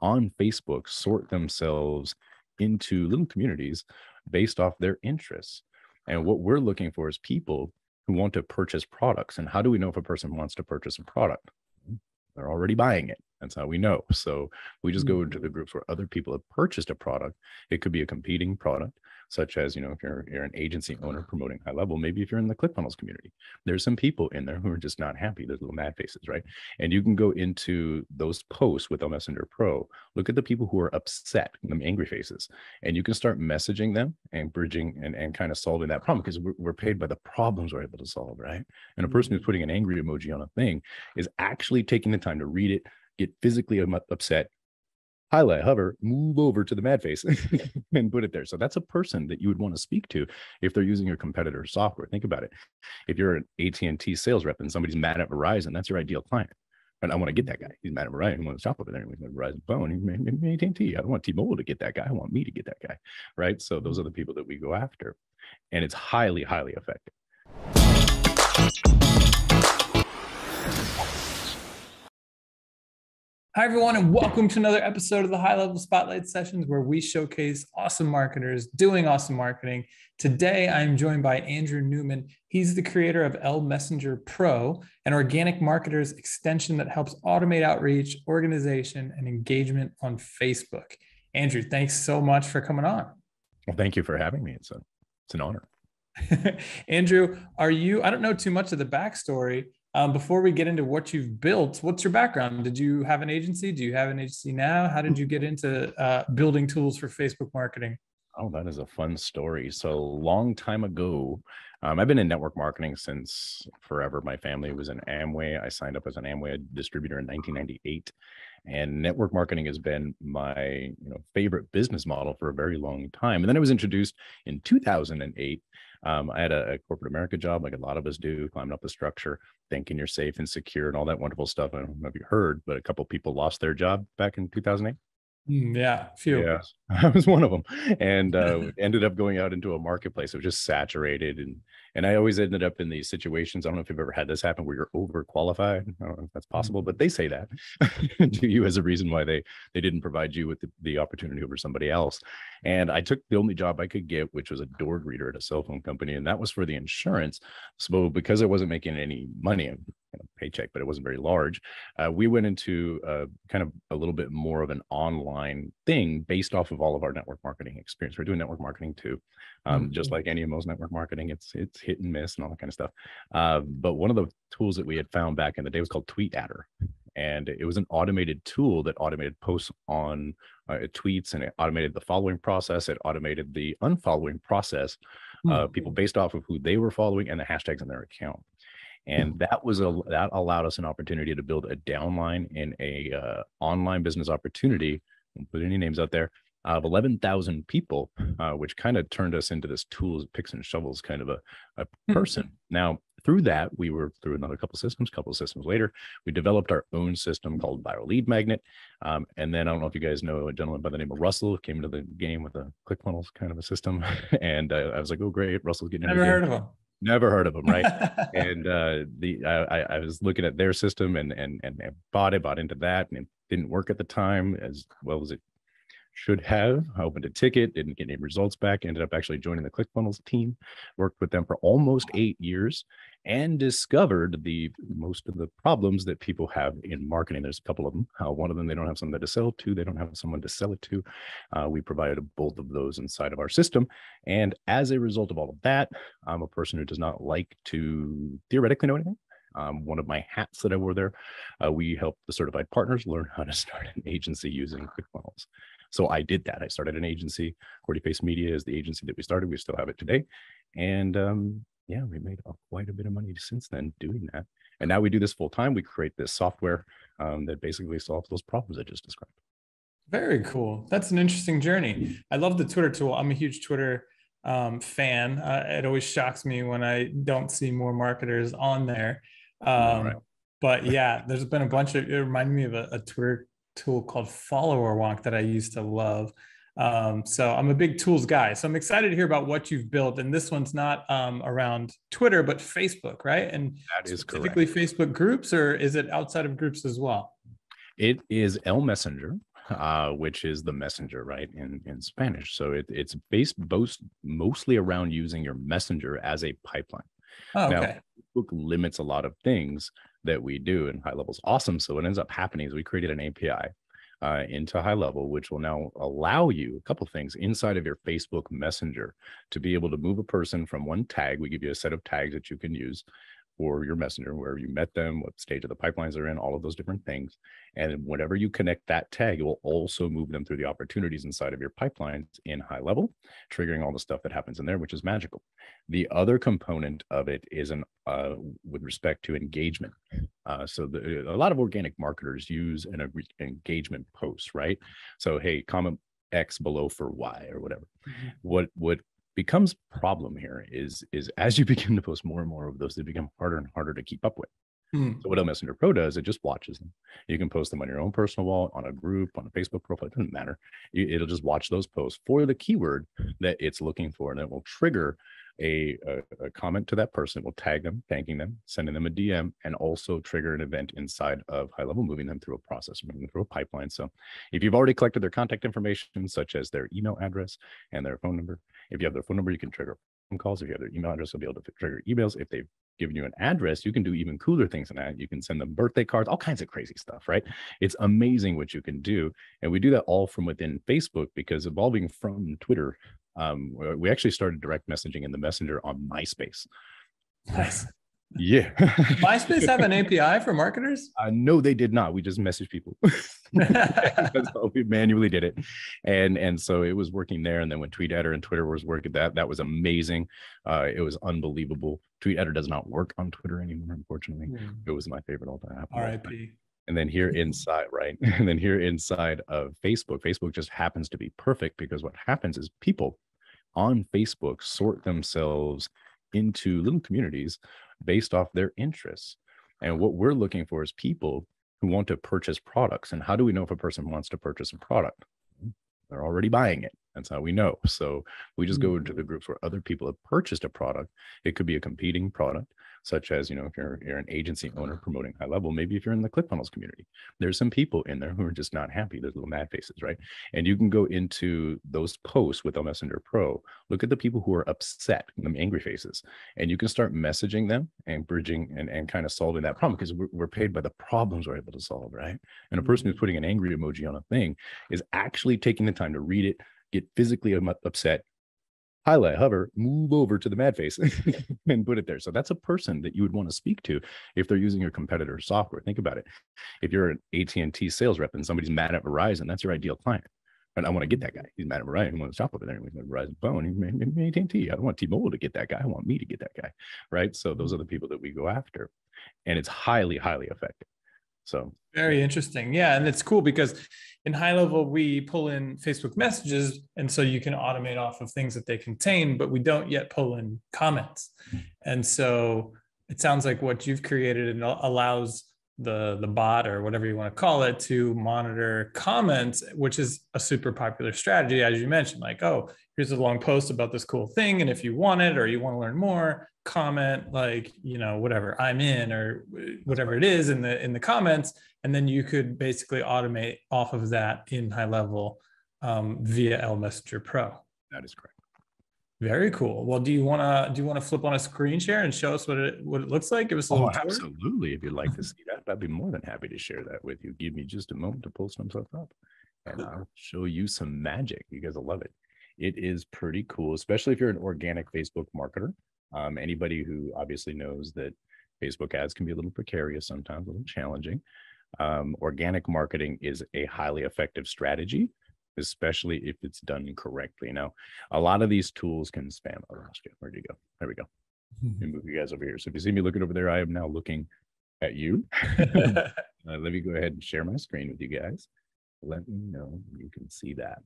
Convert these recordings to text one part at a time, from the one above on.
on Facebook sort themselves into little communities based off their interests. And what we're looking for is people who want to purchase products. And how do we know if a person wants to purchase a product? They're already buying it. That's how we know. So we just go into the mm-hmm. groups where other people have purchased a product. It could be a competing product, such as, you know, if you're, you're an agency owner promoting high level, maybe if you're in the ClickFunnels community, there's some people in there who are just not happy. There's little mad faces, right? And you can go into those posts with Messenger Pro, look at the people who are upset, the angry faces, and you can start messaging them and bridging and, and kind of solving that problem because we're, we're paid by the problems we're able to solve, right? And a person who's mm-hmm. putting an angry emoji on a thing is actually taking the time to read it, get physically um, upset, highlight, hover, move over to the mad face and put it there. So that's a person that you would want to speak to if they're using your competitor software. Think about it. If you're an AT&T sales rep and somebody's mad at Verizon, that's your ideal client. And I want to get that guy. He's mad at Verizon. He wants to shop over there. He's at Verizon phone. He's mad at AT&T. I don't want T-Mobile to get that guy. I want me to get that guy. Right. So those are the people that we go after. And it's highly, highly effective. Hi, everyone, and welcome to another episode of the High Level Spotlight Sessions, where we showcase awesome marketers doing awesome marketing. Today, I'm joined by Andrew Newman. He's the creator of L Messenger Pro, an organic marketer's extension that helps automate outreach, organization, and engagement on Facebook. Andrew, thanks so much for coming on. Well, thank you for having me. It's, a, it's an honor. Andrew, are you? I don't know too much of the backstory um, before we get into what you've built, what's your background? Did you have an agency? Do you have an agency now? How did you get into uh, building tools for Facebook marketing? Oh, that is a fun story. So, long time ago, um, I've been in network marketing since forever. My family was in Amway. I signed up as an Amway distributor in 1998, and network marketing has been my you know favorite business model for a very long time. And then I was introduced in 2008 um, I had a, a, corporate America job, like a lot of us do, climbing up the structure, thinking you're safe and secure and all that wonderful stuff. I don't know if you heard, but a couple people lost their job back in 2008. Mm, yeah, few. Yeah, I was one of them, and uh, ended up going out into a marketplace. It was just saturated, and and I always ended up in these situations. I don't know if you've ever had this happen where you're overqualified. I don't know if that's possible, but they say that to you as a reason why they they didn't provide you with the, the opportunity over somebody else. And I took the only job I could get, which was a door greeter at a cell phone company, and that was for the insurance. So because I wasn't making any money, a paycheck, but it wasn't very large, uh, we went into uh, kind of a little bit more of an online thing based off of all of our network marketing experience. We're doing network marketing too, um, mm-hmm. just like any of most network marketing. It's it's hit and miss and all that kind of stuff. Uh, but one of the tools that we had found back in the day was called Tweet Adder, and it was an automated tool that automated posts on uh, tweets and it automated the following process. It automated the unfollowing process. Uh, mm-hmm. People based off of who they were following and the hashtags in their account and that was a that allowed us an opportunity to build a downline in a uh, online business opportunity won't put any names out there of 11,000 people, uh, which kind of turned us into this tools, picks and shovels kind of a, a person. Mm-hmm. Now, through that, we were through another couple systems, couple of systems later, we developed our own system called Viral Lead Magnet. Um, and then I don't know if you guys know a gentleman by the name of Russell came into the game with a ClickFunnels kind of a system. and uh, I was like, oh, great. Russell's getting Never heard of him. Never heard of them, right? and uh, the I, I was looking at their system and and and bought it, bought into that, and it didn't work at the time as well as it should have. I opened a ticket, didn't get any results back. Ended up actually joining the ClickFunnels team. Worked with them for almost eight years, and discovered the most of the problems that people have in marketing. There's a couple of them. Uh, one of them, they don't have something to sell to. They don't have someone to sell it to. Uh, we provided both of those inside of our system. And as a result of all of that, I'm a person who does not like to theoretically know anything. Um, one of my hats that I wore there, uh, we help the certified partners learn how to start an agency using ClickFunnels. So I did that. I started an agency. Cordy Face Media is the agency that we started. We still have it today. And um, yeah, we made quite a bit of money since then doing that. And now we do this full time. We create this software um, that basically solves those problems I just described. Very cool. That's an interesting journey. I love the Twitter tool. I'm a huge Twitter um, fan. Uh, it always shocks me when I don't see more marketers on there. Um, right. But yeah, there's been a bunch of. It reminded me of a, a Twitter tool called Follower Wonk that I used to love. Um, so I'm a big tools guy. So I'm excited to hear about what you've built. And this one's not um, around Twitter, but Facebook, right? And that is specifically correct. Facebook groups, or is it outside of groups as well? It is L Messenger. uh, which is the messenger, right? In in Spanish. So it, it's based both mostly around using your messenger as a pipeline. Oh, okay. Now, Facebook limits a lot of things that we do, in high level is awesome. So what ends up happening is we created an API uh, into high level, which will now allow you a couple things inside of your Facebook Messenger to be able to move a person from one tag. We give you a set of tags that you can use for your messenger, where you met them, what stage of the pipelines they're in, all of those different things. And whenever you connect that tag, it will also move them through the opportunities inside of your pipelines in high level, triggering all the stuff that happens in there, which is magical. The other component of it is an uh, with respect to engagement. Uh, so the, a lot of organic marketers use an engagement post, right? So hey, comment X below for Y or whatever. Mm-hmm. What what becomes problem here is is as you begin to post more and more of those, they become harder and harder to keep up with. Hmm. So what Messenger Pro does, it just watches them. You can post them on your own personal wall, on a group, on a Facebook profile. It doesn't matter. It'll just watch those posts for the keyword that it's looking for, and it will trigger a, a, a, comment to that person. We'll tag them, thanking them, sending them a DM, and also trigger an event inside of high level, moving them through a process, moving them through a pipeline. So if you've already collected their contact information, such as their email address and their phone number, if you have their phone number, you can trigger phone calls. If you have their email address, you'll be able to trigger emails. If they've given you an address, you can do even cooler things than that. You can send them birthday cards, all kinds of crazy stuff, right? It's amazing what you can do. And we do that all from within Facebook because evolving from Twitter um, we actually started direct messaging in the messenger on MySpace. Nice. Yeah. MySpace have an API for marketers? Uh, no, they did not. We just messaged people. we manually did it, and and so it was working there. And then when Tweet Adder and Twitter was working, that that was amazing. Uh, it was unbelievable. Tweet Adder does not work on Twitter anymore, unfortunately. Mm. It was my favorite all time. RIP and then here inside right? And then here inside of facebook facebook just happens to be perfect because what happens is people on facebook sort themselves into little communities based off their interests. And what we're looking for is people who want to purchase products. And how do we know if a person wants to purchase a product? They're already buying it. That's how we know. So we just go into the mm. groups where other people have purchased a product. It could be a competing product such as you know if you're you're an agency owner promoting high level maybe if you're in the clickfunnels community there's some people in there who are just not happy there's little mad faces right and you can go into those posts with El Messenger Pro look at the people who are upset them angry faces and you can start messaging them and bridging and, and kind of solving that problem because we're, we're paid by the problems we're able to solve right and a person who's mm-hmm. putting an angry emoji on a thing is actually taking the time to read it get physically upset highlight, hover, move over to the mad face and put it there. So that's a person that you would want to speak to if they're using your competitor software. Think about it. If you're an AT&T sales rep and somebody's mad at Verizon, that's your ideal client. And I want to get that guy. He's mad at Verizon. He wants to shop over there with Verizon phone. He's AT&T. I don't want T-Mobile to get that guy. I want me to get that guy. Right. So those are the people that we go after. And it's highly, highly effective. So very interesting. Yeah. And it's cool because in high level, we pull in Facebook messages. And so you can automate off of things that they contain, but we don't yet pull in comments. Mm-hmm. And so it sounds like what you've created and allows the the bot or whatever you want to call it to monitor comments which is a super popular strategy as you mentioned like oh here's a long post about this cool thing and if you want it or you want to learn more comment like you know whatever i'm in or whatever it is in the in the comments and then you could basically automate off of that in high level um, via l messenger pro. That is correct very cool. Well, do you want to do you want to flip on a screen share and show us what it what it looks like? Give us a little oh, tour. absolutely. If you'd like to see that, I'd be more than happy to share that with you. Give me just a moment to pull some stuff up, and I'll show you some magic. You guys will love it. It is pretty cool, especially if you're an organic Facebook marketer. Um, anybody who obviously knows that Facebook ads can be a little precarious sometimes, a little challenging. Um, organic marketing is a highly effective strategy especially if it's done correctly. Now, a lot of these tools can spam. Oh, where'd you go? There we go. Let me move you guys over here. So if you see me looking over there, I am now looking at you. uh, let me go ahead and share my screen with you guys. Let me know you can see that.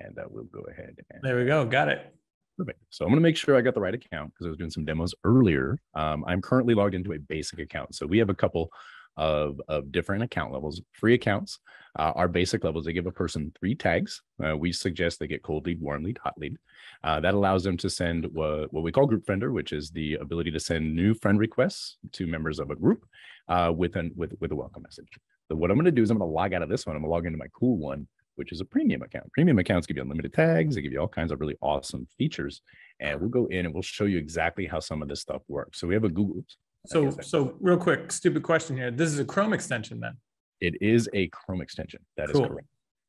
And uh, we'll go ahead. And, there we go. Got it. Perfect. So I'm going to make sure I got the right account because I was doing some demos earlier. Um, I'm currently logged into a basic account. So we have a couple of, of different account levels, free accounts. Uh, our basic levels, they give a person three tags. Uh, we suggest they get cold lead, warm lead, hot lead. Uh, that allows them to send what, what we call group friender, which is the ability to send new friend requests to members of a group uh, with, an, with, with a welcome message. So what I'm going to do is I'm going to log out of this one. I'm going to log into my cool one, which is a premium account. Premium accounts give you unlimited tags. They give you all kinds of really awesome features. And we'll go in and we'll show you exactly how some of this stuff works. So we have a Google. So, so real quick, stupid question here. This is a Chrome extension then? It is a Chrome extension. That cool. is correct.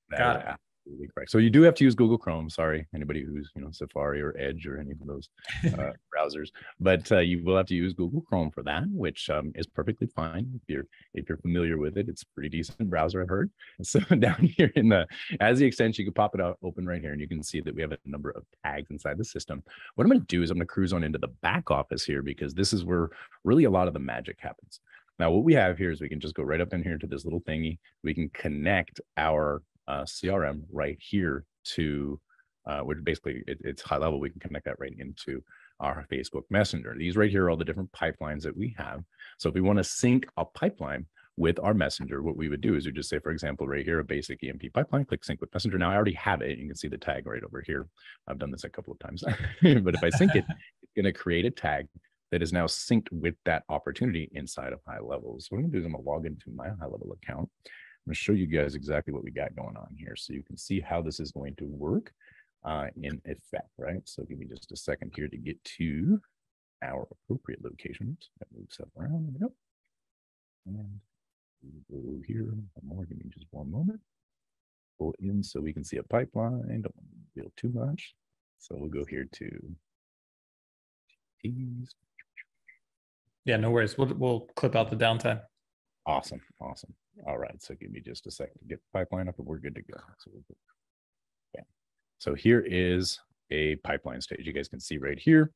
That Got it absolutely correct. So you do have to use Google Chrome. Sorry, anybody who's you know Safari or Edge or any of those uh, browsers, but uh, you will have to use Google Chrome for that, which um, is perfectly fine if you're if you're familiar with it. It's a pretty decent browser, I've heard. So down here in the as the extension, you can pop it out open right here, and you can see that we have a number of tags inside the system. What I'm going to do is I'm going to cruise on into the back office here because this is where really a lot of the magic happens. Now, what we have here is we can just go right up in here to this little thingy. We can connect our uh, CRM right here to, uh, which basically it, it's high level. We can connect that right into our Facebook Messenger. These right here are all the different pipelines that we have. So if we want to sync a pipeline with our messenger, what we would do is we just say, for example, right here, a basic EMP pipeline, click sync with messenger. Now I already have it. You can see the tag right over here. I've done this a couple of times, but if I sync it, it's going to create a tag that is now synced with that opportunity inside of high level. So what I'm going to do is I'm going to log into my high level account. I'm going to show you guys exactly what we got going on here so you can see how this is going to work uh, in effect, right? So give me just a second here to get to our appropriate locations. That moves stuff around. Yep. And we go here one more. Give me just one moment. Pull in so we can see a pipeline. Don't reveal too much. So we'll go here to T's. Yeah, no worries. We'll we'll clip out the downtime. Awesome. Awesome. All right. So give me just a second to get the pipeline up and we're good to go. So, okay. so here is a pipeline stage. You guys can see right here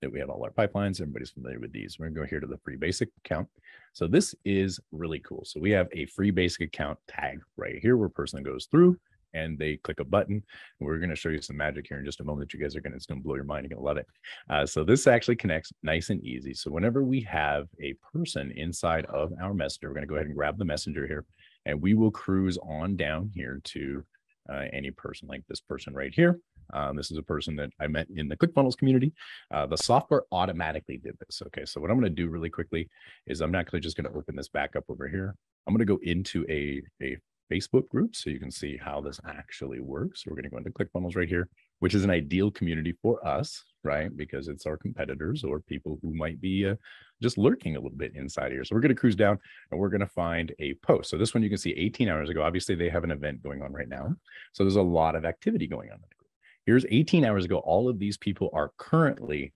that we have all our pipelines. Everybody's familiar with these. We're going to go here to the free basic account. So this is really cool. So we have a free basic account tag right here where a person goes through and they click a button. We're going to show you some magic here in just a moment. that You guys are going to, it's going to blow your mind. You're going to love it. Uh, so this actually connects nice and easy. So whenever we have a person inside of our messenger, we're going to go ahead and grab the messenger here and we will cruise on down here to uh, any person like this person right here. Um, this is a person that I met in the ClickFunnels community. Uh, the software automatically did this. Okay, so what I'm going to do really quickly is I'm actually just going to open this back up over here. I'm going to go into a, a Facebook groups so you can see how this actually works. We're going to go into ClickFunnels right here, which is an ideal community for us, right? Because it's our competitors or people who might be uh, just lurking a little bit inside here. So we're going to cruise down and we're going to find a post. So this one you can see 18 hours ago. Obviously, they have an event going on right now. So there's a lot of activity going on in the group. Here's 18 hours ago. All of these people are currently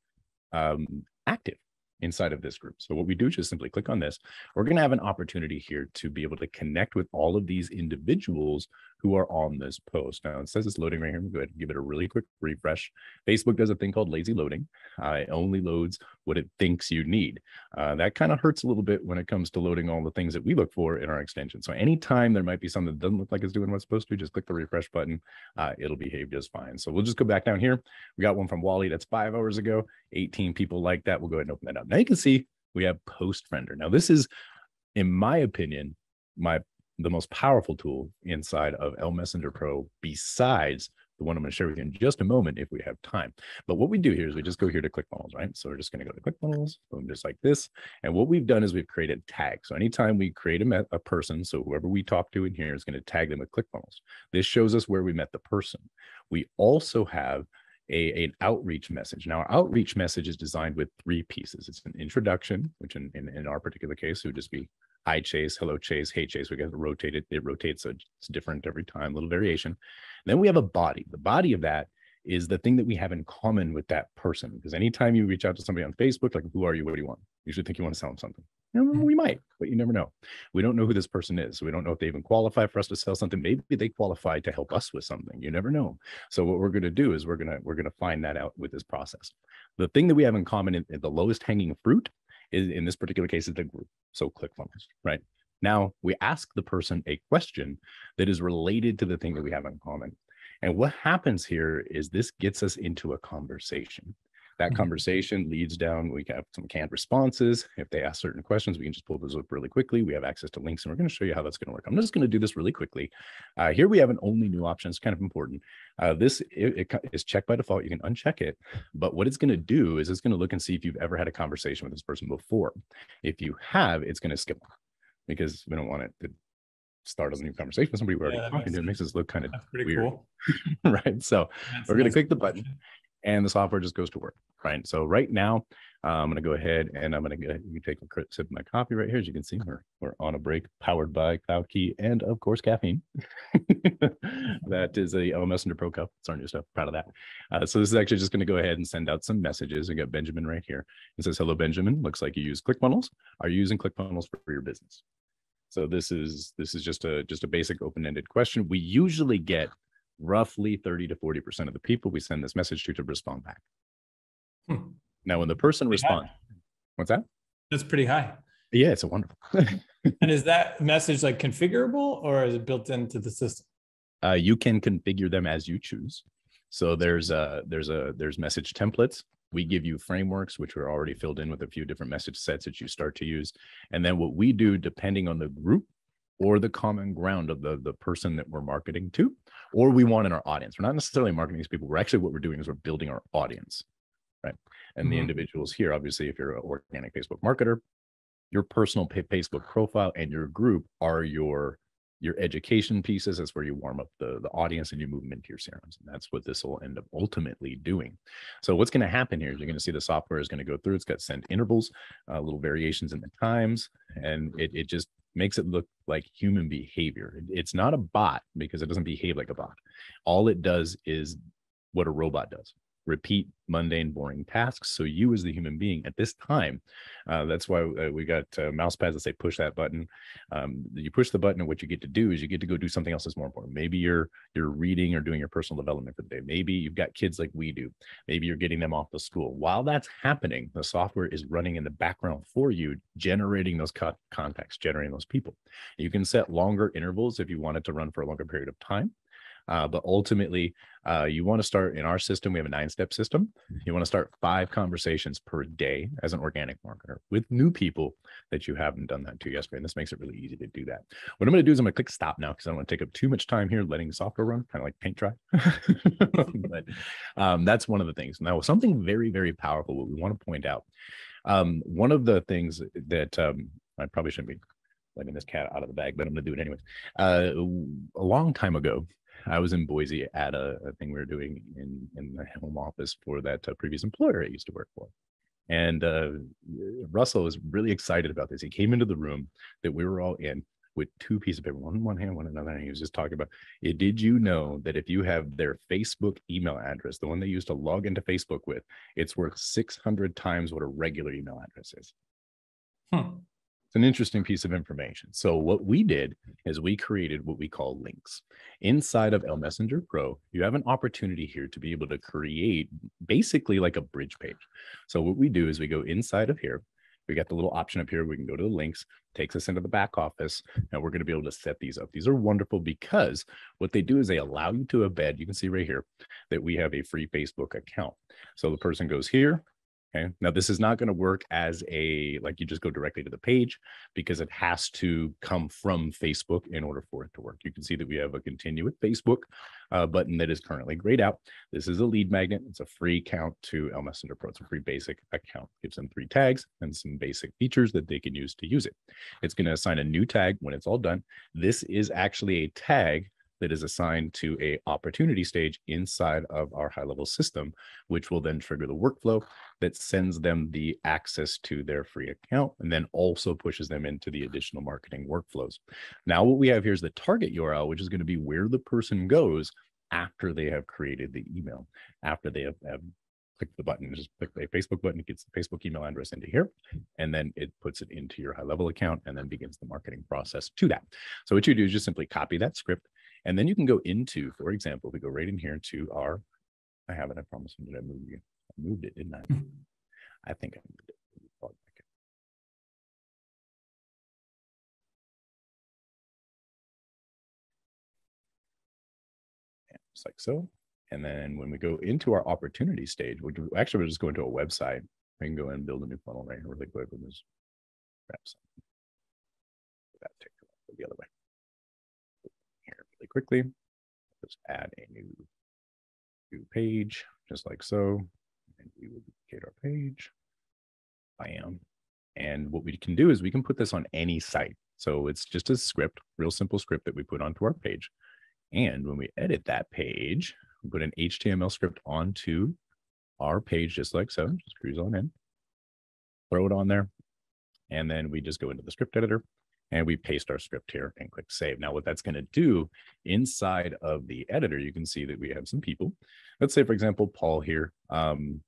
um, active inside of this group. So what we do is just simply click on this. We're going to have an opportunity here to be able to connect with all of these individuals who are on this post. Now it says it's loading right here. Go ahead and give it a really quick refresh. Facebook does a thing called lazy loading. Uh, it only loads what it thinks you need. Uh, that kind of hurts a little bit when it comes to loading all the things that we look for in our extension. So anytime there might be something that doesn't look like it's doing what's supposed to, just click the refresh button. Uh, it'll behave just fine. So we'll just go back down here. We got one from Wally that's five hours ago. 18 people like that. We'll go ahead and open that up. Now you can see we have Post Friender. Now this is, in my opinion, my the most powerful tool inside of L Messenger Pro besides the one I'm going to share with you in just a moment if we have time. But what we do here is we just go here to ClickFunnels, right? So we're just going to go to ClickFunnels, boom, just like this. And what we've done is we've created tags. So anytime we create a, a person, so whoever we talk to in here is going to tag them with ClickFunnels. This shows us where we met the person. We also have a, an outreach message. Now, our outreach message is designed with three pieces. It's an introduction, which in, in, in our particular case would just be hi chase, hello chase, hey chase. We got to rotate it. It rotates, so it's different every time, little variation. And then we have a body. The body of that is the thing that we have in common with that person. Because anytime you reach out to somebody on Facebook, like, who are you? What do you want? You should think you want to sell them something. Mm-hmm. we might, but you never know. We don't know who this person is. We don't know if they even qualify for us to sell something. Maybe they qualify to help us with something. You never know. So what we're going to do is we're going to we're going to find that out with this process. The thing that we have in common in the lowest hanging fruit is in this particular case is the group. So ClickFunnels, right? Now we ask the person a question that is related to the thing that we have in common. And what happens here is this gets us into a conversation. That mm-hmm. conversation leads down. We have some canned responses. If they ask certain questions, we can just pull those up really quickly. We have access to links, and we're going to show you how that's going to work. I'm just going to do this really quickly. Uh, here we have an only new option. It's kind of important. Uh, this it, it is checked by default. You can uncheck it, but what it's going to do is it's going to look and see if you've ever had a conversation with this person before. If you have, it's going to skip because we don't want it to start a new conversation with somebody we're already Yeah, that talking to. It makes us look kind of weird. cool. right. So That's we're a gonna click the button. And the software just goes to work. Right. So right now, uh, I'm going to go ahead and I'm going to you take a sip of my coffee right here. As you can see, we're, we're on a break powered by Cloud Key and of course caffeine. that is a LMS Messenger Pro Cup. It's our new stuff. Proud of that. Uh, so this is actually just going to go ahead and send out some messages. We got Benjamin right here. It says, hello, Benjamin. Looks like you use ClickFunnels. Are you using ClickFunnels for your business? So this is this is just a just a basic open-ended question. We usually get roughly 30 to 40% of the people we send this message to to respond back. Hmm. Now, when the person responds, what's that? That's pretty high. Yeah, it's a wonderful. And is that message like configurable or is it built into the system? uh, you can configure them as you choose. So there's a there's a there's message templates. We give you frameworks which are already filled in with a few different message sets that you start to use. And then what we do, depending on the group or the common ground of the the person that we're marketing to, or we want in our audience. We're not necessarily marketing these people. We're actually what we're doing is we're building our audience, right? And the Mhm. individuals here, obviously, if you're an organic Facebook marketer, your personal Facebook profile and your group are your your education pieces. That's where you warm up the, the audience and you move them into your CRMs. And that's what this will end up ultimately doing. So what's going to happen here is you're going to see the software is going to go through. It's got send intervals, uh, little variations in the times, and it, it just makes it look like human behavior. It's not a bot because it doesn't behave like a bot. All it does is what a robot does repeat mundane boring tasks. So you as the human being at this time uh, that's why uh, we got uh, mouse pads that say push that button. Um, you push the button and what you get to do is you get to go do something else that's more important. Maybe you're you're reading or doing your personal development for the day. Maybe you've got kids like we do. Maybe you're getting them off to school. While that's happening the software is running in the background for you generating those co- contacts generating those people. You can set longer intervals if you want it to run for a longer period of time uh, but ultimately, uh, you want to start in our system. We have a nine step system. You want to start five conversations per day as an organic marketer with new people that you haven't done that to yesterday. And this makes it really easy to do that. What I'm going to do is I'm going to click stop now because I don't want to take up too much time here letting the software run, kind of like paint dry. but um, that's one of the things. Now, something very, very powerful, what we want to point out. Um, one of the things that um, I probably shouldn't be letting this cat out of the bag, but I'm going to do it anyways. Uh, a long time ago, I was in Boise at a, a thing we were doing in in the home office for that uh, previous employer I used to work for. And uh, Russell was really excited about this. He came into the room that we were all in with two pieces of paper, one in one hand, one in another. And he was just talking about, it. did you know that if you have their Facebook email address, the one they use to log into Facebook with, it's worth 600 times what a regular email address is? Hmm. It's an interesting piece of information. So what we did is we created what we call links. Inside of L Messenger Pro, you have an opportunity here to be able to create basically like a bridge page. So what we do is we go inside of here. We got the little option up here. We can go to the links, takes us into the back office, and we're going to be able to set these up. These are wonderful because what they do is they allow you to embed. You can see right here that we have a free Facebook account. So the person goes here, Okay. Now this is not going to work as a like you just go directly to the page because it has to come from Facebook in order for it to work. You can see that we have a continue with Facebook uh, button that is currently grayed out. This is a lead magnet. It's a free account to L Messenger Pro. It's a free basic account. Gives them three tags and some basic features that they can use to use it. It's going to assign a new tag when it's all done. This is actually a tag that is assigned to a opportunity stage inside of our high level system, which will then trigger the workflow that sends them the access to their free account and then also pushes them into the additional marketing workflows. Now, what we have here is the target URL, which is going to be where the person goes after they have created the email, after they have, have clicked the button, just click the Facebook button, it gets the Facebook email address into here, and then it puts it into your high level account and then begins the marketing process to that. So what you do is just simply copy that script and then you can go into, for example, we go right in here to our, I have it, I promise. You, did I move you? I moved it, didn't I? Hmm. I think I moved it. Let me log back in. Just like so. And then when we go into our opportunity stage, we do, actually, we're just going to a website. We can go and build a new funnel right here really quick with this. Grab something. That take the other way really quickly. Just add a new, new page, just like so. And we will duplicate our page. Bam. And what we can do is we can put this on any site. So it's just a script, real simple script that we put onto our page. And when we edit that page, we put an HTML script onto our page, just like so. Just cruise on in, throw it on there. And then we just go into the script editor and we paste our script here and click save. Now, what that's going to do inside of the editor, you can see that we have some people. Let's say, for example, Paul here. Um,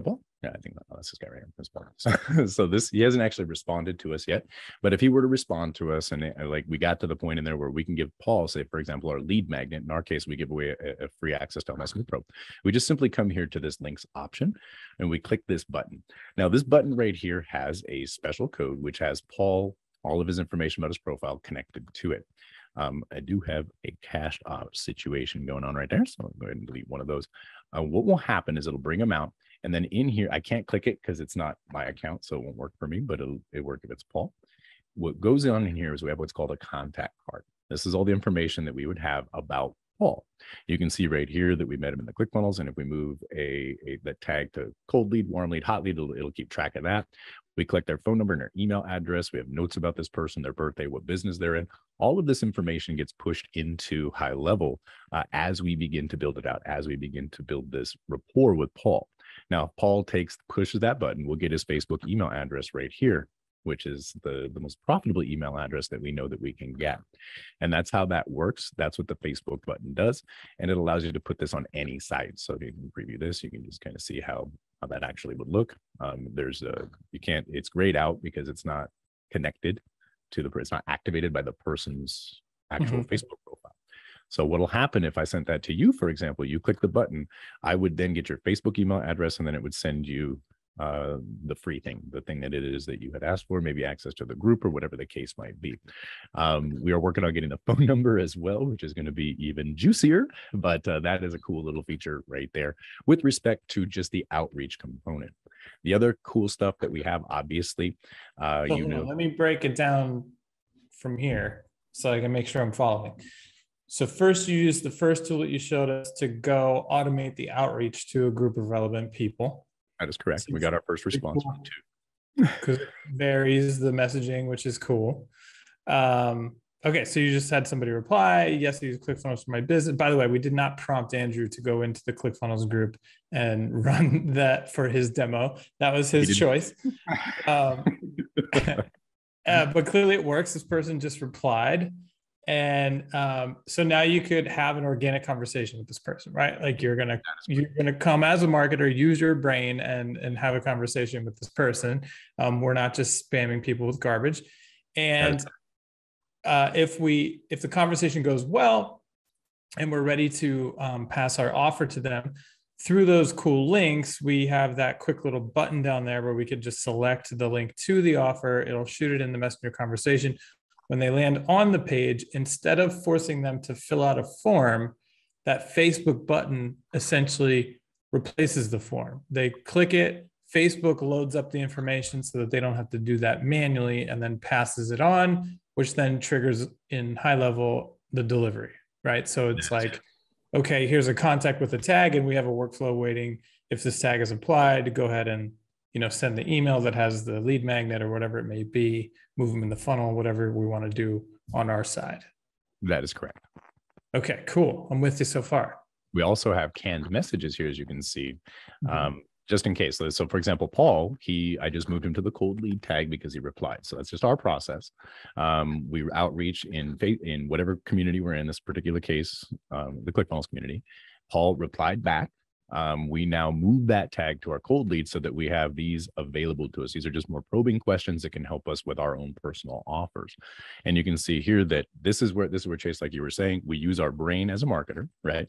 Paul? Yeah, I think that's this guy right here. This So, so this he hasn't actually responded to us yet. But if he were to respond to us, and it, like we got to the point in there where we can give Paul, say for example, our lead magnet. In our case, we give away a, a free access to Messenger Pro. We just simply come here to this links option, and we click this button. Now, this button right here has a special code which has Paul all of his information about his profile connected to it. Um, I do have a cached out situation going on right there. So I'll go ahead and delete one of those. Uh, what will happen is it'll bring them out. And then in here, I can't click it because it's not my account. So it won't work for me, but it'll it work if it's Paul. What goes on in here is we have what's called a contact card. This is all the information that we would have about Paul. You can see right here that we met him in the ClickFunnels. And if we move a, a tag to cold lead, warm lead, hot lead, it'll, it'll keep track of that. We collect their phone number and their email address. We have notes about this person, their birthday, what business they're in. All of this information gets pushed into high level uh, as we begin to build it out, as we begin to build this rapport with Paul. Now, Paul takes pushes that button, we'll get his Facebook email address right here which is the, the most profitable email address that we know that we can get. And that's how that works. That's what the Facebook button does. And it allows you to put this on any site. So if you can preview this, you can just kind of see how, how that actually would look. Um, there's a, you can't, it's grayed out because it's not connected to the, it's not activated by the person's actual mm-hmm. Facebook profile. So what'll happen if I sent that to you, for example, you click the button, I would then get your Facebook email address and then it would send you uh, the free thing, the thing that it is that you had asked for, maybe access to the group or whatever the case might be. Um, we are working on getting the phone number as well, which is going to be even juicier, but uh, that is a cool little feature right there with respect to just the outreach component. The other cool stuff that we have, obviously, uh, you know, let me break it down from here so I can make sure I'm following. So first you use the first tool that you showed us to go automate the outreach to a group of relevant people. That is correct. We got our first response cool. Because varies the messaging, which is cool. Um, okay, so you just had somebody reply, yes, I use ClickFunnels for my business. By the way, we did not prompt Andrew to go into the ClickFunnels group and run that for his demo. That was his choice. Um, uh, but clearly it works. This person just replied and um, so now you could have an organic conversation with this person right? Like you're gonna you're gonna come as a marketer use your brain and and have a conversation with this person. Um, we're not just spamming people with garbage. And uh, if we if the conversation goes well and we're ready to um, pass our offer to them through those cool links we have that quick little button down there where we could just select the link to the offer. It'll shoot it in the messenger conversation when they land on the page, instead of forcing them to fill out a form, that Facebook button essentially replaces the form. They click it, Facebook loads up the information so that they don't have to do that manually and then passes it on, which then triggers in high level the delivery, right? So it's like, okay, here's a contact with a tag, and we have a workflow waiting. If this tag is applied, go ahead and you know send the email that has the lead magnet or whatever it may be move them in the funnel whatever we want to do on our side. That is correct. Okay cool. I'm with you so far. We also have canned messages here as you can see. Mm-hmm. um, just in case so for example paul he i just moved him to the cold lead tag because he replied. So that's just our process. Um, we outreach in in whatever community we're in this particular case um, the clickfunnels community. Paul replied back um, we now move that tag to our cold lead so that we have these available to us. These are just more probing questions that can help us with our own personal offers. And you can see here that this is where this is where Chase, like you were saying, we use our brain as a marketer, right?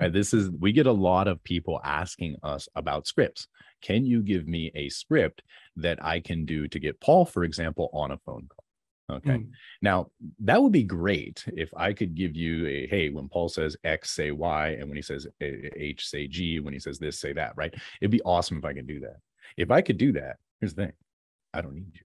Uh, this is we get a lot of people asking us about scripts. Can you give me a script that I can do to get Paul, for example, on a phone call? Okay. Mm. Now, that would be great if I could give you a hey, when Paul says X, say Y, and when he says H, say G, when he says this, say that, right? It'd be awesome if I could do that. If I could do that, here's the thing I don't need you,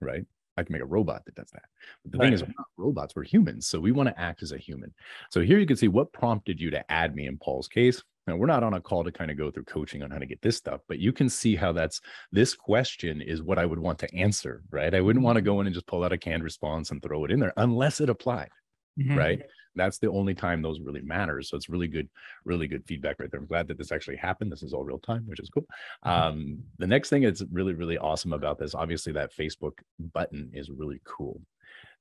right? I can make a robot that does that. But the right. thing is, we're not robots, we're humans. So we want to act as a human. So here you can see what prompted you to add me in Paul's case. Now we're not on a call to kind of go through coaching on how to get this stuff, but you can see how that's this question is what I would want to answer, right? I wouldn't want to go in and just pull out a canned response and throw it in there unless it applied, mm-hmm. right? That's the only time those really matter. So it's really good, really good feedback right there. I'm glad that this actually happened. This is all real time, which is cool. Mm-hmm. Um, the next thing that's really, really awesome about this, obviously, that Facebook button is really cool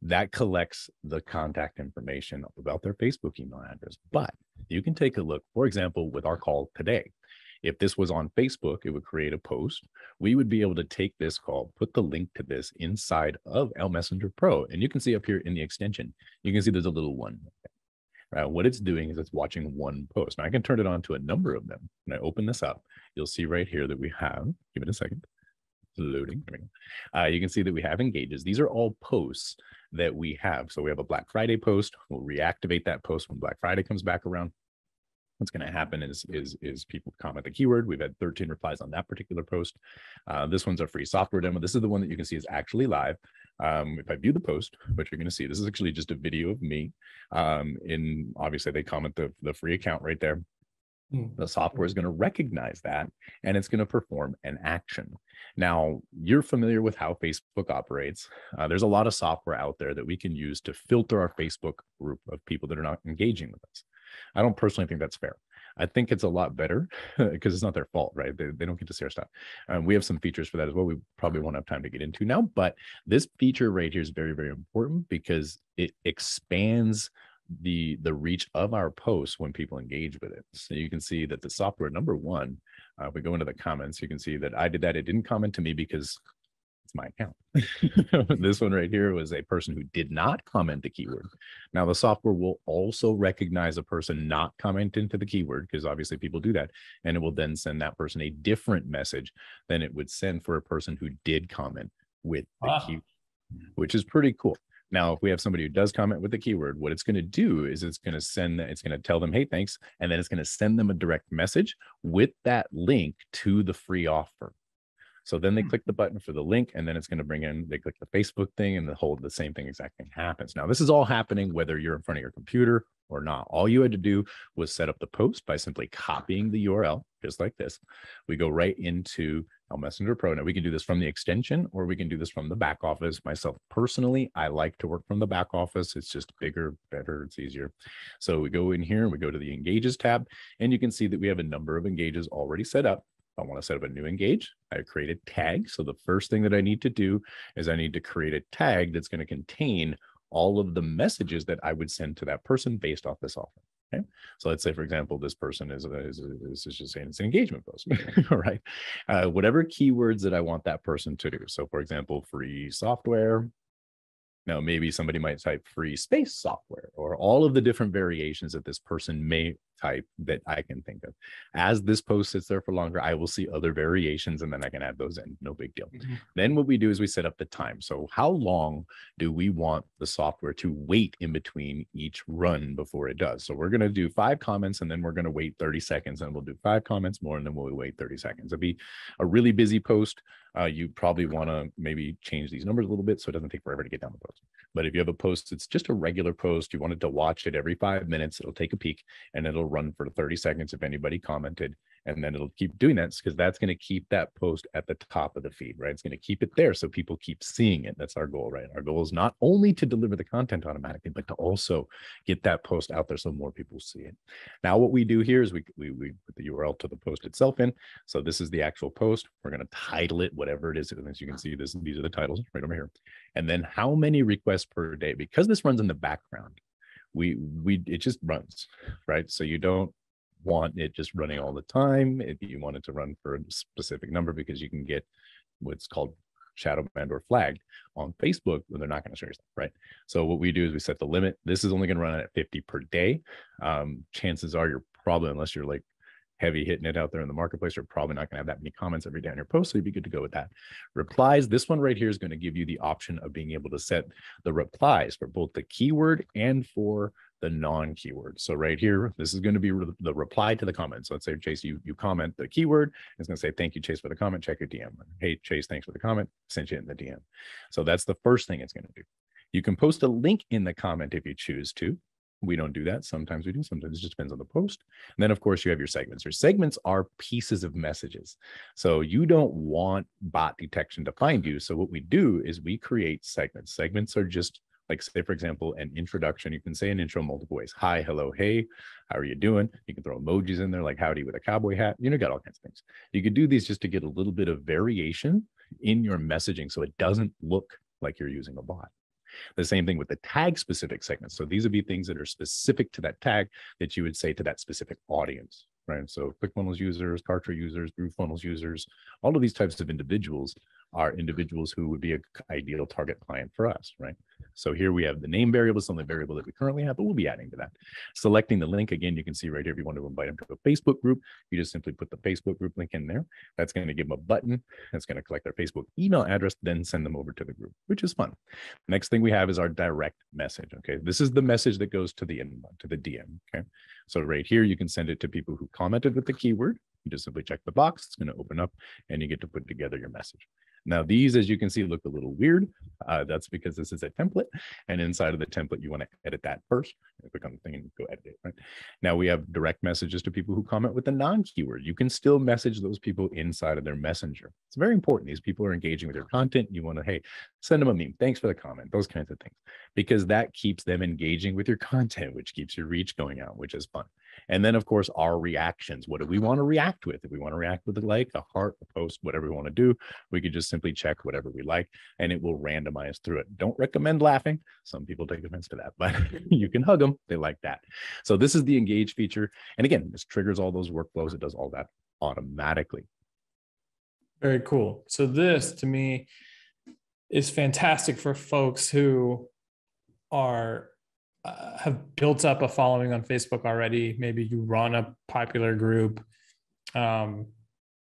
that collects the contact information about their Facebook email address. But you can take a look, for example, with our call today. If this was on Facebook, it would create a post. We would be able to take this call, put the link to this inside of L Messenger Pro. And you can see up here in the extension, you can see there's a little one. Right. What it's doing is it's watching one post. Now I can turn it on to a number of them. When I open this up, you'll see right here that we have, give it a second, loading. Uh, you can see that we have engages. These are all posts that we have. So we have a Black Friday post. We'll reactivate that post when Black Friday comes back around. What's going to happen is is is people comment the keyword. We've had 13 replies on that particular post. Uh, this one's a free software demo. This is the one that you can see is actually live. Um, if I view the post, what you're going to see, this is actually just a video of me. Um, in obviously they comment the the free account right there. Hmm. The software is going to recognize that and it's going to perform an action. Now, you're familiar with how Facebook operates. Uh, there's a lot of software out there that we can use to filter our Facebook group of people that are not engaging with us. I don't personally think that's fair. I think it's a lot better because it's not their fault, right? They, they don't get to see our stuff. Um, we have some features for that as well. We probably won't have time to get into now, but this feature right here is very, very important because it expands the the reach of our posts when people engage with it. So you can see that the software number one, uh, if we go into the comments, you can see that I did that. It didn't comment to me because it's my account. this one right here was a person who did not comment the keyword. Now the software will also recognize a person not commenting to the keyword because obviously people do that, and it will then send that person a different message than it would send for a person who did comment with the ah. wow. keyword, which is pretty cool. Now, if we have somebody who does comment with the keyword, what it's going to do is it's going to send that, it's going to tell them, hey, thanks. And then it's going to send them a direct message with that link to the free offer. So then they hmm. click the button for the link, and then it's going to bring in, they click the Facebook thing, and the whole, the same thing exact thing happens. Now, this is all happening whether you're in front of your computer or not. All you had to do was set up the post by simply copying the URL, just like this. We go right into L Messenger Pro. Now we can do this from the extension or we can do this from the back office. Myself personally, I like to work from the back office. It's just bigger, better, it's easier. So we go in here and we go to the engages tab and you can see that we have a number of engages already set up. I want to set up a new engage. I create a tag. So the first thing that I need to do is I need to create a tag that's going to contain all of the messages that I would send to that person based off this offer. Okay. So let's say, for example, this person is, is, is, is just saying it's an engagement post, all right? Uh, whatever keywords that I want that person to do. So for example, free software, now, maybe somebody might type free space software or all of the different variations that this person may type that I can think of. As this post sits there for longer, I will see other variations and then I can add those in. No big deal. Mm-hmm. Then what we do is we set up the time. So, how long do we want the software to wait in between each run before it does? So, we're going to do five comments and then we're going to wait 30 seconds and we'll do five comments more and then we'll wait 30 seconds. It'll be a really busy post uh, you probably want to maybe change these numbers a little bit so it doesn't take forever to get down the post. But if you have a post, it's just a regular post, you wanted to watch it every five minutes, it'll take a peek and it'll run for 30 seconds if anybody commented and then it'll keep doing that because that's going to keep that post at the top of the feed right? It's going to keep it there so people keep seeing it. That's our goal right? Our goal is not only to deliver the content automatically but to also get that post out there so more people see it. Now what we do here is we we, we put the url to the post itself in. So this is the actual post. We're going to title it whatever it is. And as you can see this these are the titles right over here. And then how many requests per day? Because this runs in the background we we it just runs right so you don't want it just running all the time. If you want it to run for a specific number, because you can get what's called shadow banned or flagged on Facebook, then they're not going to show your stuff, right? So what we do is we set the limit. This is only going to run at 50 per day. Um, chances are you're probably, unless you're like heavy hitting it out there in the marketplace, you're probably not going to have that many comments every day on your post. So you'd be good to go with that. Replies, this one right here is going to give you the option of being able to set the replies for both the keyword and for the non-keyword. So right here, this is going to be re the reply to the comment. So let's say Chase, you you comment the keyword. It's going to say, thank you, Chase, for the comment. Check your DM. Hey, Chase, thanks for the comment. Sent you in the DM. So that's the first thing it's going to do. You can post a link in the comment if you choose to. We don't do that. Sometimes we do. Sometimes it just depends on the post. And then, of course, you have your segments. Your segments are pieces of messages. So you don't want bot detection to find you. So what we do is we create segments. Segments are just like say for example an introduction you can say an intro multiple ways hi hello hey how are you doing you can throw emojis in there like howdy with a cowboy hat you know got all kinds of things you could do these just to get a little bit of variation in your messaging so it doesn't look like you're using a bot the same thing with the tag specific segments. So these would be things that are specific to that tag that you would say to that specific audience, right? So ClickFunnels users, Kartra users, GrooveFunnels users, all of these types of individuals are individuals who would be an ideal target client for us, right? So here we have the name variable, it's only variable that we currently have, but we'll be adding to that. Selecting the link again, you can see right here, if you want to invite them to a Facebook group, you just simply put the Facebook group link in there. That's going to give them a button. That's going to collect their Facebook email address, then send them over to the group, which is fun. Next thing we have is our direct message. Okay. This is the message that goes to the inbox, to the DM. Okay. So right here, you can send it to people who commented with the keyword. You just simply check the box. It's going to open up and you get to put together your message. Now these, as you can see, look a little weird. Uh, that's because this is a template. And inside of the template, you want to edit that first. Click on the thing and go edit it. Right now, we have direct messages to people who comment with the non-keyword. You can still message those people inside of their messenger. It's very important. These people are engaging with your content. You want to, hey, send them a meme. Thanks for the comment. Those kinds of things, because that keeps them engaging with your content, which keeps your reach going out, which is fun. And then, of course, our reactions. What do we want to react with? If we want to react with a like, a heart, a post, whatever we want to do, we could just simply check whatever we like and it will randomize through it. Don't recommend laughing. Some people take offense to that, but you can hug them. They like that. So this is the engage feature. And again, this triggers all those workflows. It does all that automatically. Very cool. So this to me is fantastic for folks who are uh, have built up a following on Facebook already. Maybe you run a popular group. Um,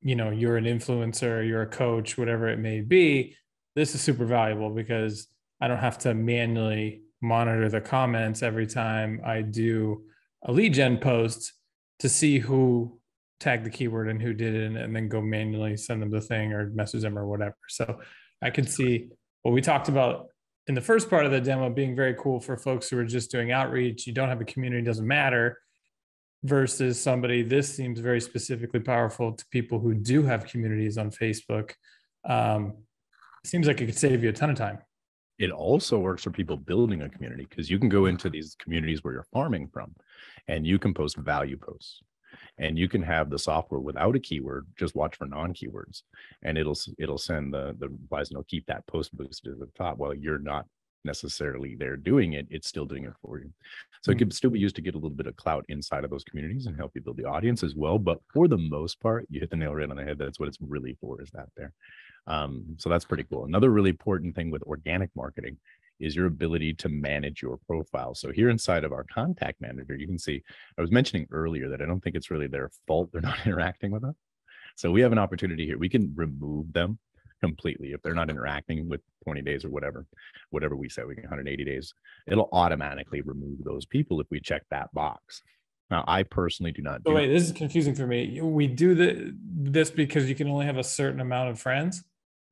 you know, you're an influencer, you're a coach, whatever it may be. This is super valuable because I don't have to manually monitor the comments every time I do a lead gen post to see who tagged the keyword and who did it, and, then go manually send them the thing or message them or whatever. So I can see what we talked about in the first part of the demo being very cool for folks who are just doing outreach. You don't have a community, doesn't matter. Versus somebody, this seems very specifically powerful to people who do have communities on Facebook. Um, seems like it could save you a ton of time. It also works for people building a community because you can go into these communities where you're farming from and you can post value posts and you can have the software without a keyword just watch for non-keywords and it'll it'll send the the wise and it'll keep that post boosted to the top while you're not necessarily there doing it it's still doing it for you. So mm-hmm. it could still be used to get a little bit of clout inside of those communities and help you build the audience as well but for the most part you hit the nail right on the head that's what it's really for is that there. Um, so that's pretty cool. Another really important thing with organic marketing is your ability to manage your profile. So here inside of our contact manager, you can see, I was mentioning earlier that I don't think it's really their fault they're not interacting with us. So we have an opportunity here. We can remove them completely if they're not interacting with 20 days or whatever, whatever we say, we can 180 days. It'll automatically remove those people if we check that box. Now, I personally do not. Do wait, this is confusing for me. We do the, this because you can only have a certain amount of friends.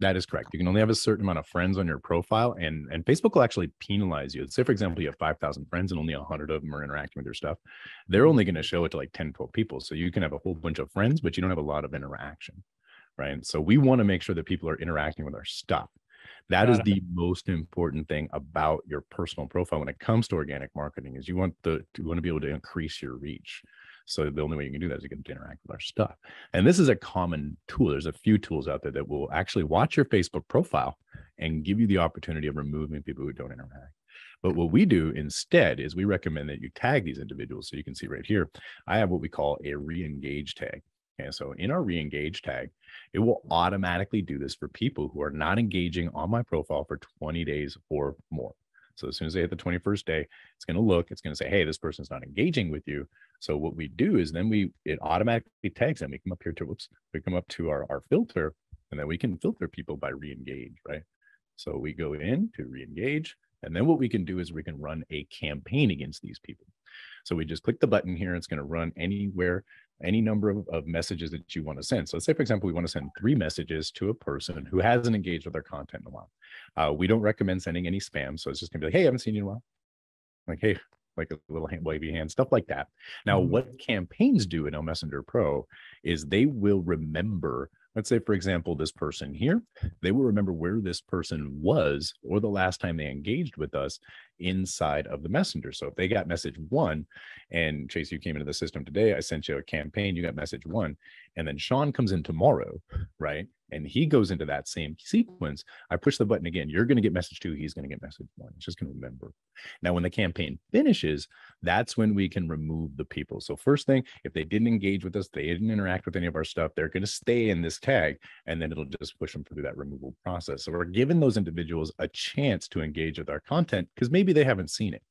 That is correct. You can only have a certain amount of friends on your profile, and and Facebook will actually penalize you. Say, for example, you have 5,000 friends and only 100 of them are interacting with your stuff. They're only going to show it to like 10, 12 people. So you can have a whole bunch of friends, but you don't have a lot of interaction, right? So we want to make sure that people are interacting with our stuff. That is the most important thing about your personal profile when it comes to organic marketing is you want the you want to be able to increase your reach. So the only way you can do that is you to interact with our stuff. And this is a common tool. There's a few tools out there that will actually watch your Facebook profile and give you the opportunity of removing people who don't interact. But what we do instead is we recommend that you tag these individuals. So you can see right here, I have what we call a re-engage tag. Okay, so in our re-engage tag, it will automatically do this for people who are not engaging on my profile for 20 days or more. So as soon as they hit the 21st day, it's going to look, it's going to say, hey, this person's not engaging with you. So what we do is then we it automatically tags them. We come up here to whoops, we come up to our, our filter, and then we can filter people by re-engage, right? So we go in to re-engage, and then what we can do is we can run a campaign against these people. So we just click the button here, it's going to run anywhere any number of, of messages that you want to send. So let's say, for example, we want to send three messages to a person who hasn't engaged with our content in a while. Uh, we don't recommend sending any spam. So it's just gonna be like, hey, I haven't seen you in a while. Like, hey, like a little hand, wavy hand, stuff like that. Now, mm-hmm. what campaigns do in L Messenger Pro is they will remember let's say for example this person here they will remember where this person was or the last time they engaged with us inside of the messenger. So if they got message one and chase you came into the system today. I sent you a campaign. You got message one. And then sean comes in tomorrow right and he goes into that same sequence, I push the button again. You're going to get message two. He's going to get message one. It's just going to remember. Now, when the campaign finishes, that's when we can remove the people. So, first thing, if they didn't engage with us, they didn't interact with any of our stuff, they're going to stay in this tag, and then it'll just push them through that removal process. So, we're giving those individuals a chance to engage with our content because maybe they haven't seen it.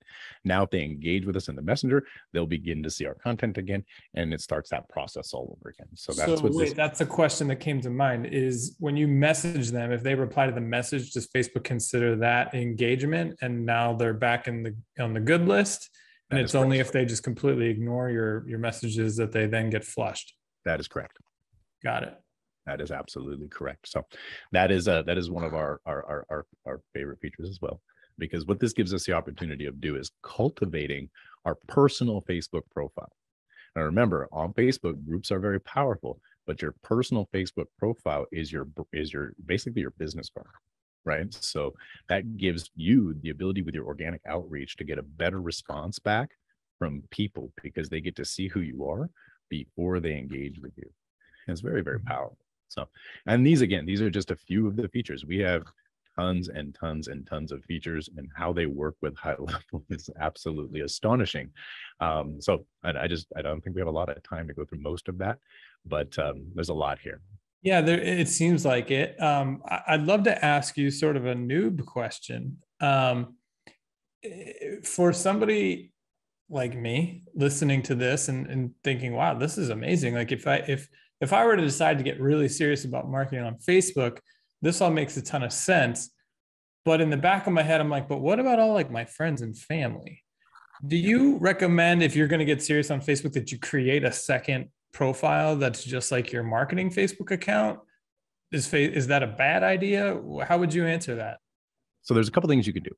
Now, if they engage with us in the messenger, they'll begin to see our content again, and it starts that process all over again. So that's so, wait, this- that's a question that came to mind is when you message them, if they reply to the message, does Facebook consider that engagement? And now they're back in the on the good list. And that it's only if they just completely ignore your your messages that they then get flushed. That is correct. Got it. That is absolutely correct. So that is uh that is one of our our our our, our favorite features as well because what this gives us the opportunity of do is cultivating our personal Facebook profile. Now remember, on Facebook, groups are very powerful, but your personal Facebook profile is your is your basically your business card, right? So that gives you the ability with your organic outreach to get a better response back from people because they get to see who you are before they engage with you. And it's very, very mm-hmm. powerful. So, and these again, these are just a few of the features. We have tons and tons and tons of features and how they work with high level is absolutely astonishing um, so I, I, just i don't think we have a lot of time to go through most of that but um, there's a lot here. Yeah there, it seems like it. Um, I, would love to ask you sort of a noob question. Um, eh, for somebody like me listening to this and, and thinking wow this is amazing. Like if i if if i were to decide to get really serious about marketing on facebook this all makes a ton of sense. But in the back of my head, I'm like, but what about all like my friends and family? Do you recommend if you're going to get serious on Facebook that you create a second profile that's just like your marketing Facebook account? Is is that a bad idea? How would you answer that? So there's a couple things you can do.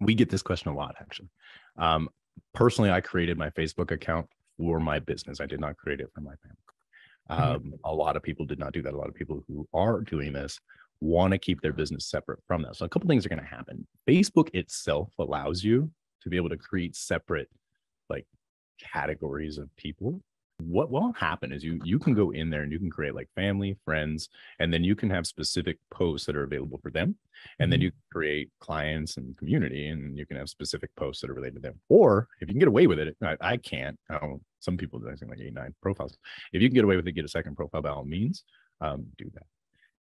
We get this question a lot, actually. Um, personally, I created my Facebook account for my business. I did not create it for my family. Mm-hmm. Um, a lot of people did not do that. A lot of people who are doing this want to keep their business separate from that. So a couple things are going to happen. Facebook itself allows you to be able to create separate like categories of people what will happen is you you can go in there and you can create like family friends and then you can have specific posts that are available for them and then mm-hmm. you create clients and community and you can have specific posts that are related to them or if you can get away with it i, I can't I some people do i think like eight nine profiles if you can get away with it get a second profile by all means um, do that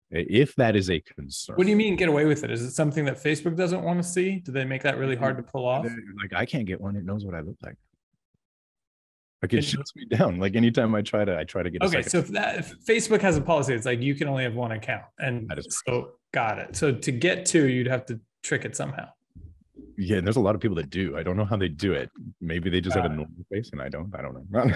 if that is a concern. What do you mean get away with it? Is it something that Facebook doesn't want to see? Do they make that really hard to pull off? Like I can't get one. It knows what I look like. Like it shuts me down. Like anytime I try to, I try to get. Okay, so if that if Facebook has a policy, it's like you can only have one account, and so got it. So to get two, you'd have to trick it somehow. Yeah, and there's a lot of people that do. I don't know how they do it. Maybe they just have a normal face, and I don't. I don't know.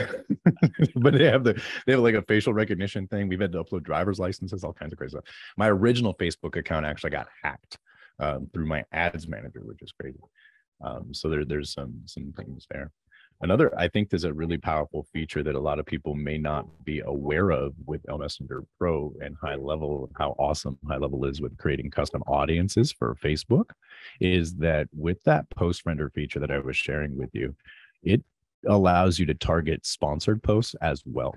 but they have the they have like a facial recognition thing. We've had to upload driver's licenses, all kinds of crazy stuff. My original Facebook account actually got hacked um, through my ads manager, which is crazy. Um, so there, there's some some things there. Another, I think there's a really powerful feature that a lot of people may not be aware of with L Messenger Pro and high level, how awesome high level is with creating custom audiences for Facebook, is that with that post render feature that I was sharing with you, it allows you to target sponsored posts as well,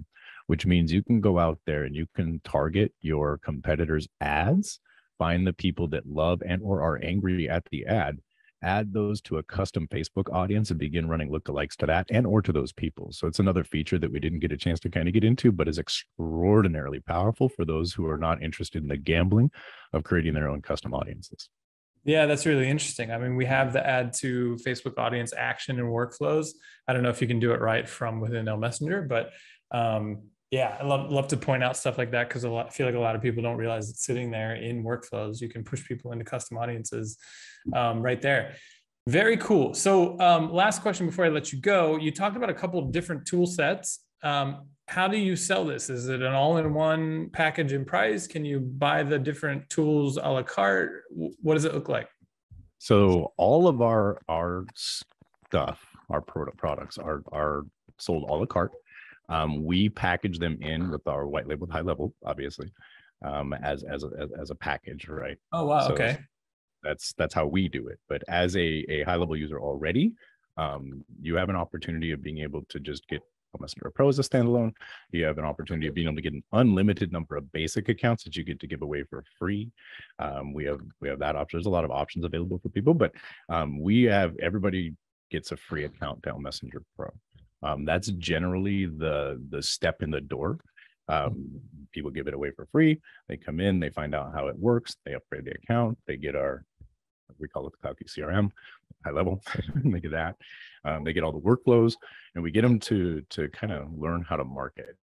which means you can go out there and you can target your competitors' ads, find the people that love and or are angry at the ad add those to a custom Facebook audience and begin running lookalikes to that and or to those people. So it's another feature that we didn't get a chance to kind of get into, but is extraordinarily powerful for those who are not interested in the gambling of creating their own custom audiences. Yeah, that's really interesting. I mean, we have the add to Facebook audience action and workflows. I don't know if you can do it right from within L Messenger, but um, yeah, I love love to point out stuff like that because I feel like a lot of people don't realize it's sitting there in workflows. You can push people into custom audiences um, right there. Very cool. So, um, last question before I let you go. You talked about a couple of different tool sets. Um, how do you sell this? Is it an all-in-one package and price? Can you buy the different tools a la carte? What does it look like? So all of our our stuff our product products are are sold a la carte. Um, we package them in with our white label high level, obviously, um, as as a, as a package, right? Oh wow, so okay. That's that's how we do it. But as a a high level user already, um, you have an opportunity of being able to just get Messenger Pro as a standalone. You have an opportunity of being able to get an unlimited number of basic accounts that you get to give away for free. Um, we have we have that option. There's a lot of options available for people, but um, we have everybody gets a free account to Messenger Pro. Um, that's generally the the step in the door. Um, people give it away for free. They come in, they find out how it works, they upgrade the account, they get our we call it the CloudKey CRM, high level. they get that. Um, they get all the workflows, and we get them to to kind of learn how to market.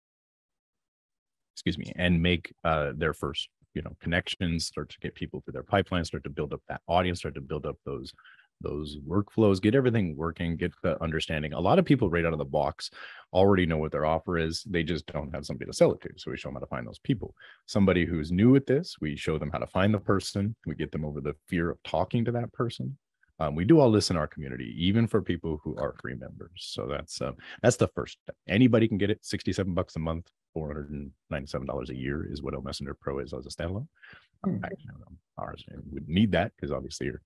Excuse me, and make uh, their first you know connections, start to get people through their pipeline, start to build up that audience, start to build up those those workflows, get everything working, get the understanding. A lot of people right out of the box already know what their offer is. They just don't have somebody to sell it to. So we show them how to find those people. Somebody who's new at this, we show them how to find the person. We get them over the fear of talking to that person. Um, we do all this in our community, even for people who are free members. So that's uh, that's the first step. Anybody can get it. Sixty-seven bucks a month, four hundred and ninety-seven dollars a year is what Messenger Pro is as a standalone. Mm-hmm. ours would need that because obviously you're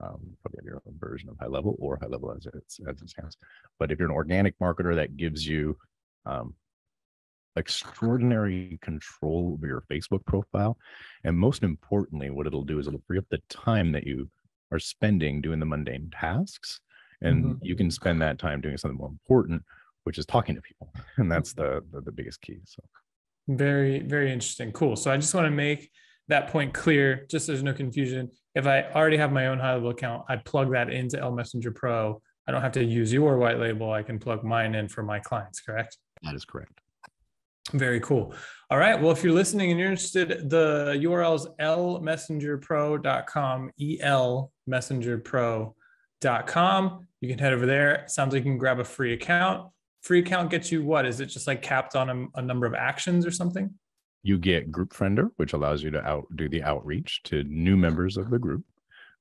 um, probably have your own version of high level or high level as it's as it stands. But if you're an organic marketer, that gives you um, extraordinary control over your Facebook profile, and most importantly, what it'll do is it'll free up the time that you are spending doing the mundane tasks, and mm-hmm. you can spend that time doing something more important, which is talking to people, and that's the, the, the biggest key. So, very very interesting, cool. So I just want to make that point clear, just so there's no confusion. If I already have my own high level account, I plug that into L Messenger Pro. I don't have to use your white label. I can plug mine in for my clients, correct? That is correct. Very cool. All right. Well, if you're listening and you're interested, the URL is lmessengerpro.com, elmessengerpro.com. You can head over there. Sounds like you can grab a free account. Free account gets you what? Is it just like capped on a, a number of actions or something? You get Group Friender, which allows you to out do the outreach to new members of the group.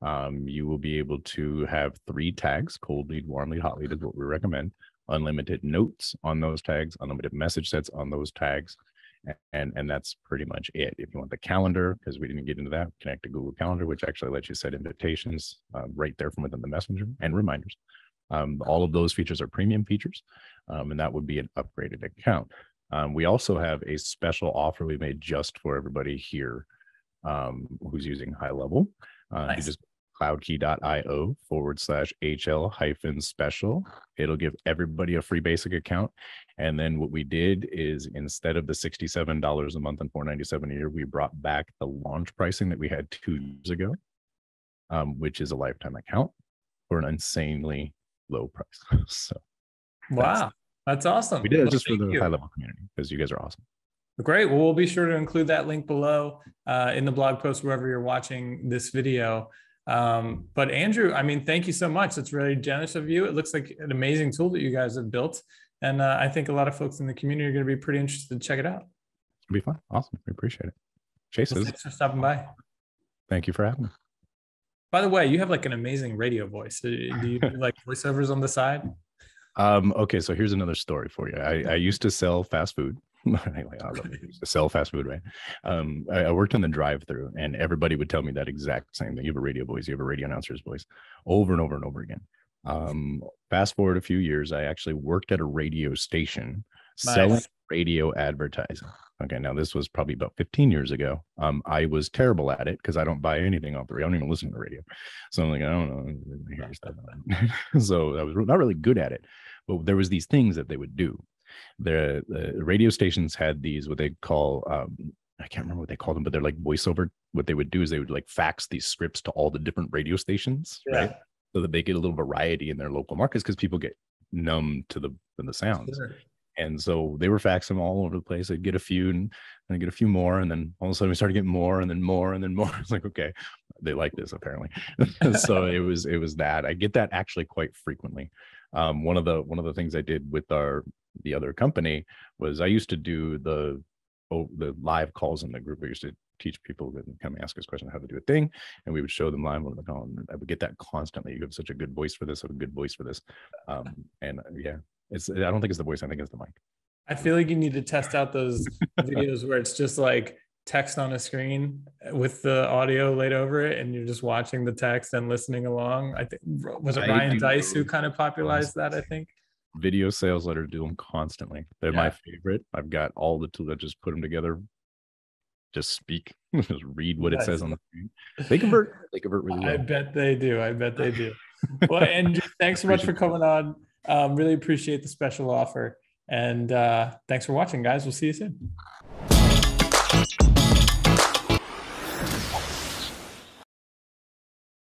Um, you will be able to have three tags: cold lead, warm lead, hot lead is what we recommend. Unlimited notes on those tags, unlimited message sets on those tags, and and that's pretty much it. If you want the calendar, because we didn't get into that, connect to Google Calendar, which actually lets you set invitations uh, right there from within the messenger and reminders. Um, all of those features are premium features, um, and that would be an upgraded account. Um, we also have a special offer we made just for everybody here um, who's using high level. Uh, nice. Just cloudkey.io forward slash HL hyphen special. It'll give everybody a free basic account. And then what we did is instead of the $67 a month and 497 a year, we brought back the launch pricing that we had two years ago, um, which is a lifetime account for an insanely low price. so wow. That's awesome. We did it well, just for the you. high level community because you guys are awesome. Great. Well, we'll be sure to include that link below uh, in the blog post wherever you're watching this video. Um, but Andrew, I mean, thank you so much. It's really generous of you. It looks like an amazing tool that you guys have built. And uh, I think a lot of folks in the community are going to be pretty interested to check it out. It'll be fun. Awesome. We appreciate it. Chase, well, thanks for stopping by. Thank you for having me. By the way, you have like an amazing radio voice. Do you do like voiceovers on the side? Um, okay, so here's another story for you. I, I used to sell fast food. anyway, I used to sell fast food, right? Um, I, I worked in the drive-through, and everybody would tell me that exact same thing. You have a radio voice, you have a radio announcer's voice, over and over and over again. Um, fast forward a few years, I actually worked at a radio station nice. selling radio advertising. Okay, now this was probably about 15 years ago. Um, I was terrible at it because I don't buy anything off the radio. I don't even listen to the radio. So I'm like, I don't know. so I was not really good at it. But there was these things that they would do. The, the radio stations had these what they call um, I can't remember what they called them, but they're like voiceover. What they would do is they would like fax these scripts to all the different radio stations, yeah. right? So that they get a little variety in their local markets because people get numb to the the sounds. Sure. And so they were faxing them all over the place. I'd get a few and then get a few more. And then all of a sudden we started getting more and then more and then more. It's like, okay, they like this apparently. so it was, it was that I get that actually quite frequently. Um, one of the, one of the things I did with our, the other company was I used to do the, oh, the live calls in the group. I used to teach people that come ask us questions how to do a thing, and we would show them live on the call. And I would get that constantly. You have such a good voice for this, a good voice for this, um, and uh, yeah, it's. I don't think it's the voice. I think it's the mic. I feel like you need to test out those videos where it's just like text on a screen with the audio laid over it, and you're just watching the text and listening along. I think was it Ryan Deiss who kind of popularized that. I think. Video sales letters do them constantly. They're my favorite. I've got all the tools. I just put them together. Just speak. just read what it says on the screen. They convert. They convert really well. I bet they do. I bet they do. well, and thanks so much for coming on. Um, really appreciate the special offer. And uh, thanks for watching, guys. We'll see you soon.